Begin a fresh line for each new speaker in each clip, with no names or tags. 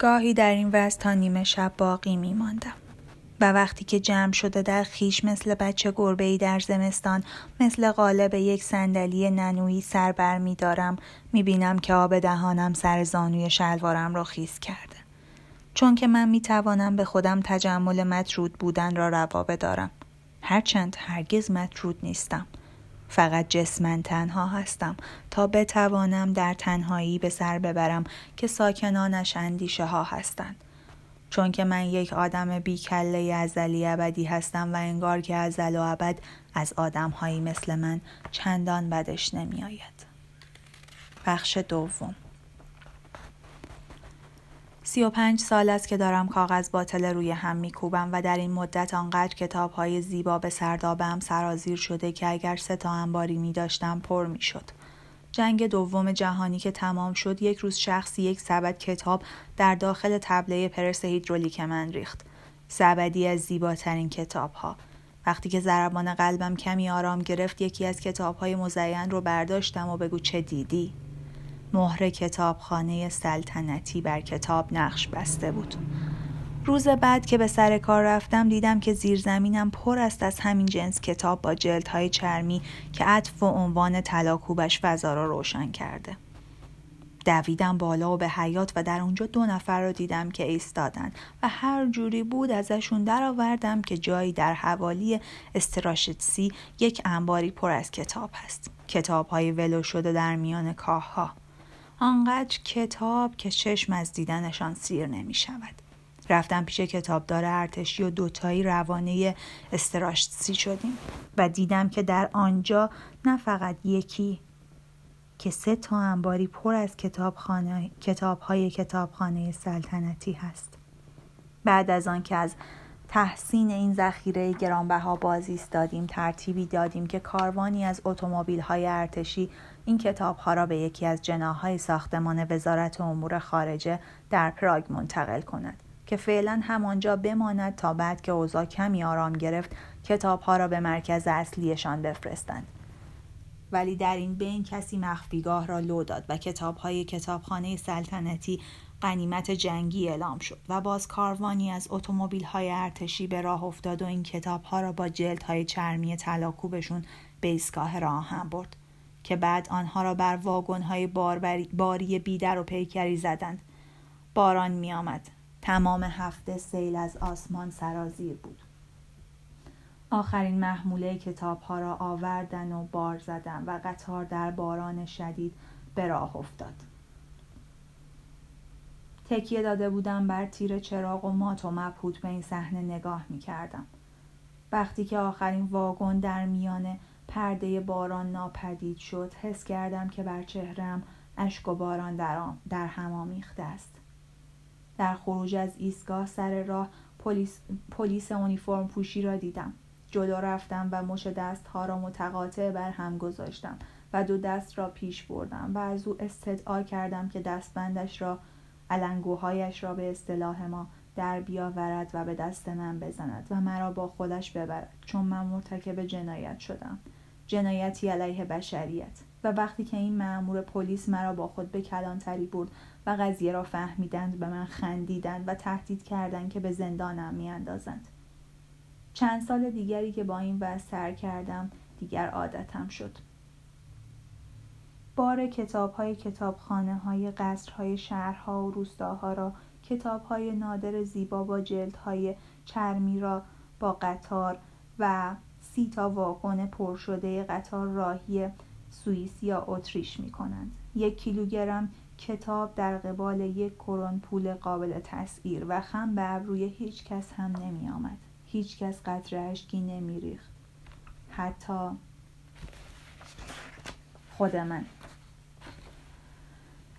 گاهی در این وضع تا نیمه شب باقی می ماندم. و وقتی که جمع شده در خیش مثل بچه گربه ای در زمستان مثل قالب یک صندلی ننویی سر بر می دارم می بینم که آب دهانم سر زانوی شلوارم را خیس کرده. چون که من می توانم به خودم تجمل مطرود بودن را روا بدارم. هرچند هرگز مطرود نیستم. فقط جسمن تنها هستم تا بتوانم در تنهایی به سر ببرم که ساکنانش اندیشه ها هستند. چون که من یک آدم بیکله ازلی ابدی هستم و انگار که ازل و ابد از آدمهایی مثل من چندان بدش نمی آید. بخش دوم سی و پنج سال است که دارم کاغذ باطل روی هم میکوبم و در این مدت آنقدر کتاب های زیبا به سردابم سرازیر شده که اگر سه تا انباری می داشتم پر می شد. جنگ دوم جهانی که تمام شد یک روز شخصی یک سبد کتاب در داخل تبله پرس هیدرولیک من ریخت. سبدی از زیباترین کتاب ها. وقتی که ضربان قلبم کمی آرام گرفت یکی از کتاب های مزین رو برداشتم و بگو چه دیدی؟ مهر کتابخانه سلطنتی بر کتاب نقش بسته بود. روز بعد که به سر کار رفتم دیدم که زیرزمینم پر است از همین جنس کتاب با جلدهای چرمی که عطف و عنوان تلاکوبش فضا را روشن کرده. دویدم بالا و به حیات و در اونجا دو نفر رو دیدم که ایستادن و هر جوری بود ازشون درآوردم که جایی در حوالی استراشتسی یک انباری پر از کتاب هست. کتاب های ولو شده در میان کاه ها. آنقدر کتاب که چشم از دیدنشان سیر نمی شود. رفتم پیش کتابدار ارتشی و دوتایی روانه استراشتسی شدیم و دیدم که در آنجا نه فقط یکی که سه تا انباری پر از کتابخانه کتابهای کتابخانه سلطنتی هست بعد از آن که از تحسین این ذخیره گرانبها بازی ایستادیم ترتیبی دادیم که کاروانی از اتومبیل های ارتشی این کتاب ها را به یکی از جناهای ساختمان وزارت امور خارجه در پراگ منتقل کند که فعلا همانجا بماند تا بعد که اوضاع کمی آرام گرفت کتاب ها را به مرکز اصلیشان بفرستند. ولی در این بین کسی مخفیگاه را لو داد و کتاب های کتابخانه سلطنتی قنیمت جنگی اعلام شد و باز کاروانی از اتومبیل های ارتشی به راه افتاد و این کتاب ها را با جلد های چرمی تلاکوبشون به ایستگاه راه هم برد که بعد آنها را بر واگن های باری بیدر و پیکری زدند. باران می آمد تمام هفته سیل از آسمان سرازیر بود. آخرین محموله کتاب ها را آوردن و بار زدن و قطار در باران شدید به راه افتاد. تکیه داده بودم بر تیر چراغ و مات و مبهوت به این صحنه نگاه می کردم. وقتی که آخرین واگن در میان پرده باران ناپدید شد. حس کردم که بر چهرم اشک و باران در, در هم آمیخته است. در خروج از ایستگاه سر راه پلیس, پلیس اونیفرم پوشی را دیدم. جلو رفتم و مش ها را متقاطع بر هم گذاشتم و دو دست را پیش بردم و از او استدعا کردم که دستبندش را علنگوهایش را به اصطلاح ما در بیاورد و به دست من بزند و مرا با خودش ببرد چون من مرتکب جنایت شدم. جنایتی علیه بشریت. و وقتی که این مأمور پلیس مرا با خود به کلانتری برد و قضیه را فهمیدند به من خندیدند و تهدید کردند که به زندانم میاندازند. چند سال دیگری که با این وضع سر کردم دیگر عادتم شد. بار کتاب های کتابخانه های قصر های شهرها و روستاها را کتاب های نادر زیبا با جلد های چرمی را با قطار و سی تا واگن پر شده قطار راهی سوئیس یا اتریش می کنند. یک کیلوگرم کتاب در قبال یک کرون پول قابل تسعیر و خم به ابروی هیچ کس هم نمی آمد. هیچ کس قطر اشکی نمی ریخت. حتی خود من.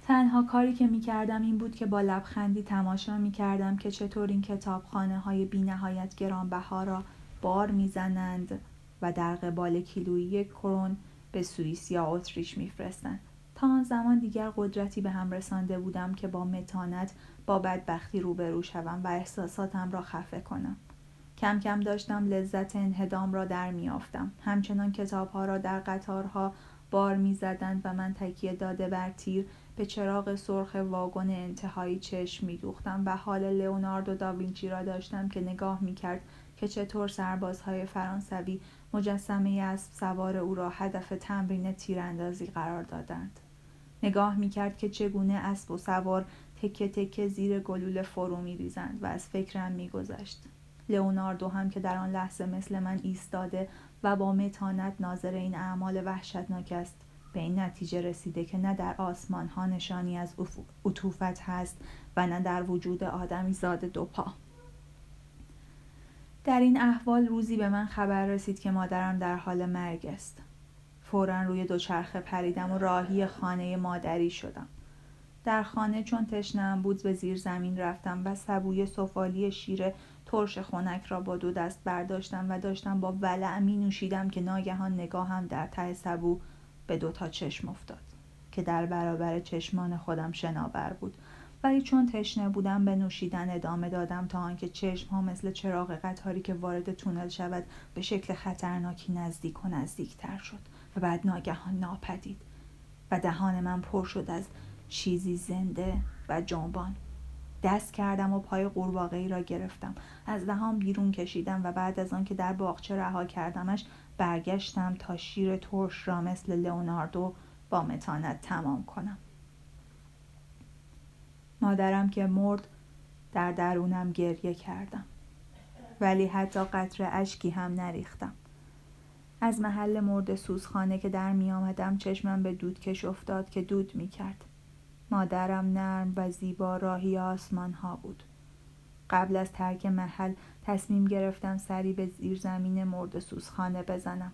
تنها کاری که می کردم این بود که با لبخندی تماشا می کردم که چطور این کتابخانه های بی نهایت گرانبها را بار می‌زنند و در قبال کیلویی کرون به سوئیس یا اتریش میفرستند. تا آن زمان دیگر قدرتی به هم رسانده بودم که با متانت با بدبختی روبرو شوم و احساساتم را خفه کنم. کم کم داشتم لذت انهدام را در میافتم همچنان کتابها را در قطارها بار می‌زدند و من تکیه داده بر تیر به چراغ سرخ واگن انتهایی چشم میدوختم و حال لئوناردو داوینچی را داشتم که نگاه می‌کرد که چطور سربازهای فرانسوی مجسمه اسب سوار او را هدف تمرین تیراندازی قرار دادند. نگاه می‌کرد که چگونه اسب و سوار تکه تکه زیر گلوله فرو میریزند و از فکرم میگذشت. لئوناردو هم که در آن لحظه مثل من ایستاده و با متانت ناظر این اعمال وحشتناک است به این نتیجه رسیده که نه در آسمان ها نشانی از عطوفت هست و نه در وجود آدمی زاد دو پا. در این احوال روزی به من خبر رسید که مادرم در حال مرگ است. فورا روی دوچرخه پریدم و راهی خانه مادری شدم. در خانه چون تشنم بود به زیر زمین رفتم و سبوی سفالی شیر ترش خونک را با دو دست برداشتم و داشتم با ولع می نوشیدم که ناگهان نگاهم در ته سبو به دوتا چشم افتاد که در برابر چشمان خودم شناور بود. ولی چون تشنه بودم به نوشیدن ادامه دادم تا آنکه چشم ها مثل چراغ قطاری که وارد تونل شود به شکل خطرناکی نزدیک و نزدیکتر شد و بعد ناگهان ناپدید و دهان من پر شد از چیزی زنده و جنبان. دست کردم و پای قورباغه ای را گرفتم. از دهان بیرون کشیدم و بعد از آنکه در باغچه رها کردمش برگشتم تا شیر ترش را مثل لئوناردو با متانت تمام کنم. مادرم که مرد در درونم گریه کردم ولی حتی قطر اشکی هم نریختم از محل مرد سوزخانه که در می آمدم چشمم به دودکش افتاد که دود می کرد. مادرم نرم و زیبا راهی آسمان ها بود. قبل از ترک محل تصمیم گرفتم سری به زیر زمین مرد سوزخانه بزنم.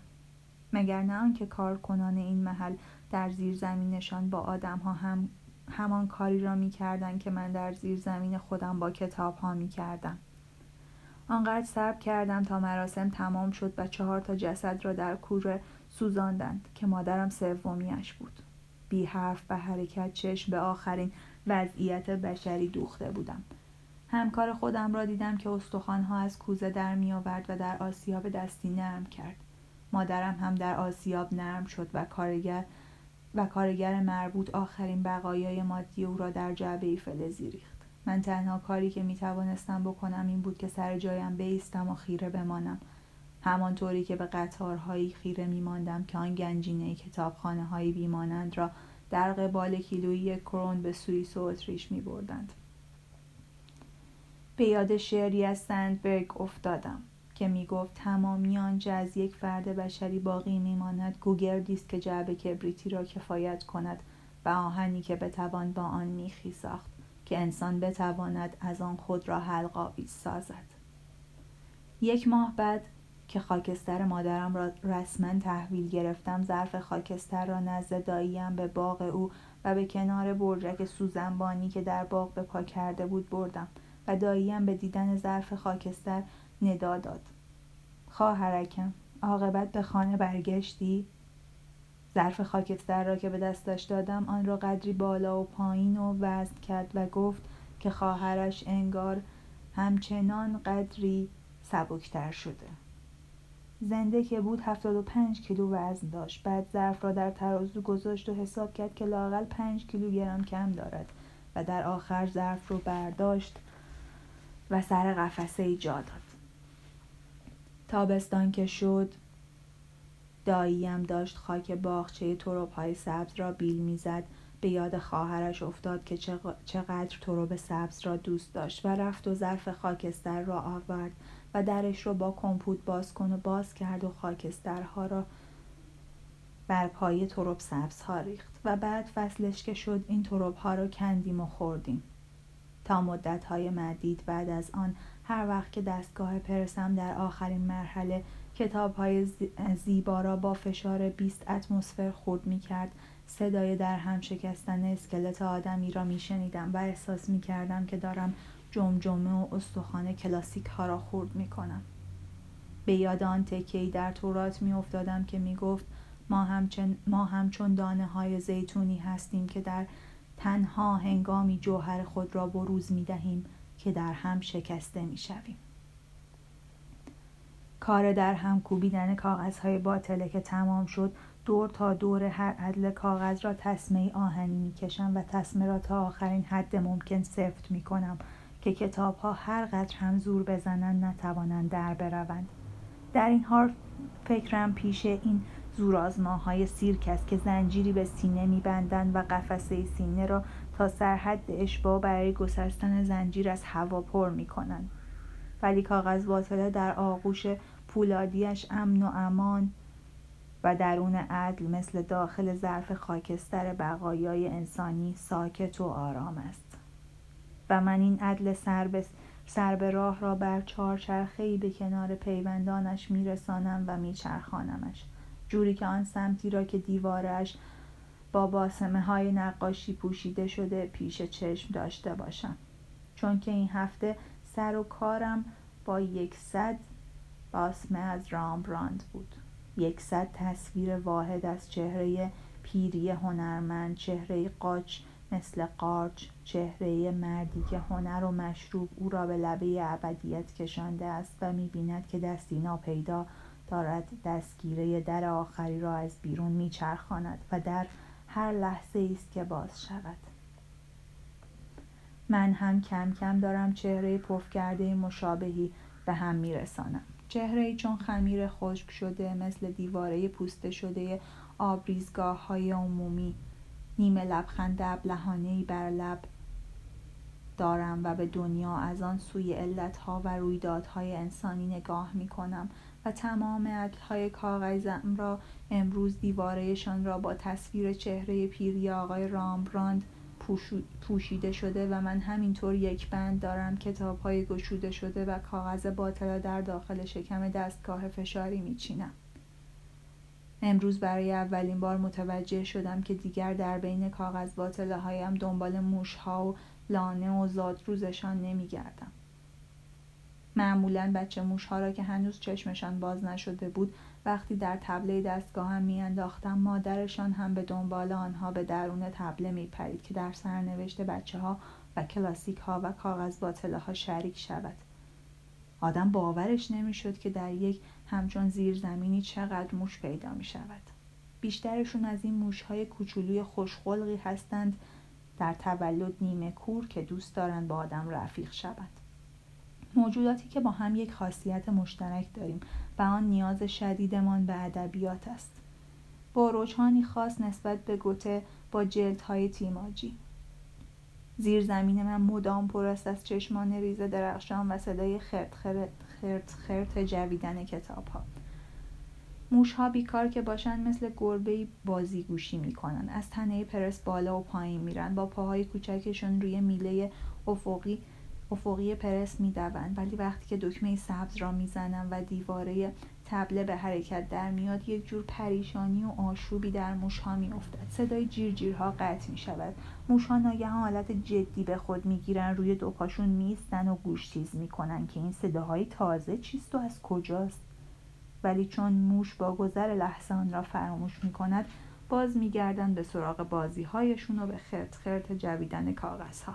مگر نه آنکه کارکنان این محل در زیر زمینشان با آدم ها هم همان کاری را می کردن که من در زیر زمین خودم با کتاب ها می کردم. آنقدر صبر کردم تا مراسم تمام شد و چهار تا جسد را در کوره سوزاندند که مادرم سومیش بود. بی حرف و حرکت چشم به آخرین وضعیت بشری دوخته بودم. همکار خودم را دیدم که استخوانها از کوزه در می آورد و در آسیاب دستی نرم کرد. مادرم هم در آسیاب نرم شد و کارگر و کارگر مربوط آخرین بقایای مادی او را در جعبه فلزی ریخت. من تنها کاری که می توانستم بکنم این بود که سر جایم بیستم و خیره بمانم. همانطوری که به قطارهایی خیره میماندم که آن گنجینه کتابخانه هایی بیمانند را در قبال کیلویی کرون به سوئیس و اتریش می بردند. به یاد شعری از سندبرگ افتادم. که می گفت تمامی آنچه از یک فرد بشری باقی میماند گوگردی است که جعبه کبریتی را کفایت کند و آهنی که بتوان با آن میخی ساخت که انسان بتواند از آن خود را حلقاویز سازد. یک ماه بعد که خاکستر مادرم را رسما تحویل گرفتم ظرف خاکستر را نزد داییم به باغ او و به کنار برجک سوزنبانی که در باغ به پا کرده بود بردم و داییم به دیدن ظرف خاکستر ندا داد. خواهرکم عاقبت به خانه برگشتی؟ ظرف خاکستر را که به دستش دادم آن را قدری بالا و پایین و وزن کرد و گفت که خواهرش انگار همچنان قدری سبکتر شده. زنده که بود هفتاد و پنج کیلو وزن داشت. بعد ظرف را در ترازو گذاشت و حساب کرد که لاقل پنج کیلوگرم کم دارد و در آخر ظرف رو برداشت و سر قفسه ای جا داد. تابستان که شد داییم داشت خاک باغچه تروب های سبز را بیل می‌زد. به یاد خواهرش افتاد که چقدر تروب سبز را دوست داشت و رفت و ظرف خاکستر را آورد و درش را با کمپوت باز کن و باز کرد و خاکسترها را بر پای تروب سبز ها ریخت و بعد فصلش که شد این تروب ها را کندیم و خوردیم. تا مدت های مدید بعد از آن هر وقت که دستگاه پرسم در آخرین مرحله کتاب های زیبا را با فشار 20 اتمسفر خورد می کرد صدای در هم شکستن اسکلت آدمی را می شنیدم و احساس می کردم که دارم جمجمه و استخوان کلاسیک ها را خورد می کنم. به یاد آن تکیهی در تورات می افتادم که می گفت ما, همچن ما همچون دانه های زیتونی هستیم که در تنها هنگامی جوهر خود را بروز می دهیم که در هم شکسته می شویم. کار در هم کوبیدن کاغذهای باطله که تمام شد دور تا دور هر عدل کاغذ را تسمه آهنی می‌کشم و تسمه را تا آخرین حد ممکن سفت می‌کنم که کتاب ها هر قدر هم زور بزنند نتوانند در بروند در این حال فکرم پیش این زورآزماهای سیرک است که زنجیری به سینه میبندند و قفسه سینه را تا سرحد اشباه برای گسستن زنجیر از هوا پر می‌کنند. ولی کاغذ باطله در آغوش پولادیش امن و امان و درون عدل مثل داخل ظرف خاکستر بقایای انسانی ساکت و آرام است. و من این عدل سر به, سر به راه را بر چهارچرخهای به کنار پیوندانش میرسانم و میچرخانمش. جوری که آن سمتی را که دیوارش با باسمه های نقاشی پوشیده شده پیش چشم داشته باشم. چون که این هفته سر و کارم با یکصد باسمه از رامبراند بود. یکصد تصویر واحد از چهره پیری هنرمند چهره قاچ مثل قارچ چهره مردی که هنر و مشروب او را به لبه ابدیت کشانده است و می‌بیند که دستی ناپیدا دارد دستگیره در آخری را از بیرون میچرخاند و در هر لحظه است که باز شود. من هم کم کم دارم چهره پف کرده مشابهی به هم میرسانم. چهره چون خمیر خشک شده مثل دیواره پوسته شده آبریزگاه های عمومی. نیمه لبخند ابلهانه بر لب دارم و به دنیا از آن سوی علتها و رویدادهای انسانی نگاه می کنم و تمام عدلهای کاغذم را امروز دیوارهشان را با تصویر چهره پیری آقای رامبراند پوشیده شده و من همینطور یک بند دارم کتاب های گشوده شده و کاغذ باطل در داخل شکم دستگاه فشاری میچینم. امروز برای اولین بار متوجه شدم که دیگر در بین کاغذ باطله هایم دنبال موش ها و لانه و زادروزشان نمیگردم. معمولا بچه موش ها را که هنوز چشمشان باز نشده بود وقتی در تبله دستگاهم میانداختم مادرشان هم به دنبال آنها به درون تبله میپرید که در سرنوشت بچه ها و کلاسیک ها و کاغذ باطله ها شریک شود آدم باورش نمی‌شد که در یک همچون زیرزمینی چقدر موش پیدا می شود. بیشترشون از این موش های کوچولوی خوشخلقی هستند در تولد نیمه کور که دوست دارند با آدم رفیق شود. موجوداتی که با هم یک خاصیت مشترک داریم و آن نیاز شدیدمان به ادبیات است. با رجحانی خاص نسبت به گوته با جلدهای تیماجی. زیر زمین من مدام پر است از چشمان ریز درخشان و صدای خرت خرت خرت, خرت جویدن کتاب ها موش ها بیکار که باشند مثل گربه بازی گوشی می‌کنن از تنه پرس بالا و پایین میرن با پاهای کوچکشون روی میله افقی افقی پرس می‌دوند. ولی وقتی که دکمه سبز را می‌زنم و دیواره تبله به حرکت در میاد یک جور پریشانی و آشوبی در موشها میافتد. صدای جیرجیرها قطع می شود موشها ناگهان حالت جدی به خود می‌گیرن روی دو پاشون میستن و گوش تیز می‌کنن که این صداهای تازه چیست و از کجاست. ولی چون موش با گذر لحظه آن را فراموش می‌کند باز میگردند به سراغ بازی هایشون و به خرت خرت جویدن کاغذ ها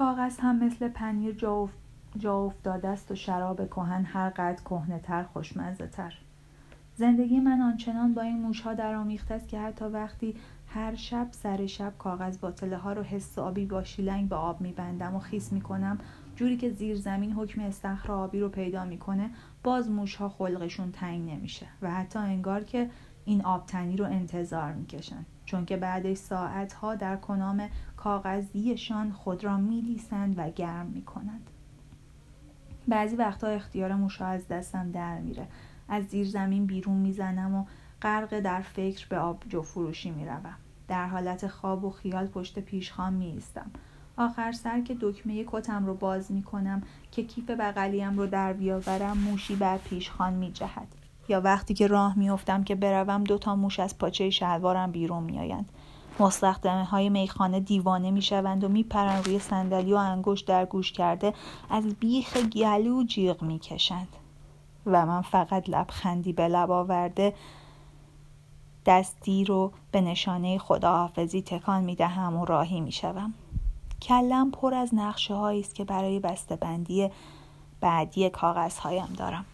کاغذ هم مثل پنیر جا, افتاده است و شراب کهن هر قدر کهنهتر خوشمزه تر. زندگی من آنچنان با این موشها درآمیخته است که حتی وقتی هر شب سر شب کاغذ باطله ها رو حسابی با شیلنگ به آب میبندم و خیس می‌کنم جوری که زیر زمین حکم استخر آبی رو پیدا می‌کنه باز موشها خلقشون تنگ نمیشه و حتی انگار که این آبتنی رو انتظار می‌کشن. چون که بعد ساعت ها در کنام کاغذیشان خود را میلیسند و گرم می‌کنند. بعضی وقتها اختیار موشا از دستم در میره. از زیر زمین بیرون می‌زنم و غرق در فکر به آبجو فروشی می‌روم. در حالت خواب و خیال پشت پیشخان میایستم. آخر سر که دکمه کتم رو باز می‌کنم که کیف بغلیم رو در بیاورم موشی بر پیشخان میجهد. یا وقتی که راه میافتم که بروم دو تا موش از پاچه شلوارم بیرون میآیند. مستخدمه های میخانه دیوانه می‌شوند و میپرند روی صندلی و انگشت در گوش کرده از بیخ گلو جیغ می‌کشند. و من فقط لبخندی به لب آورده دستی رو به نشانه خداحافظی تکان می‌دهم و راهی می‌شوم. کلم پر از نقشه است که برای بسته بندی بعدی کاغذ هایم دارم.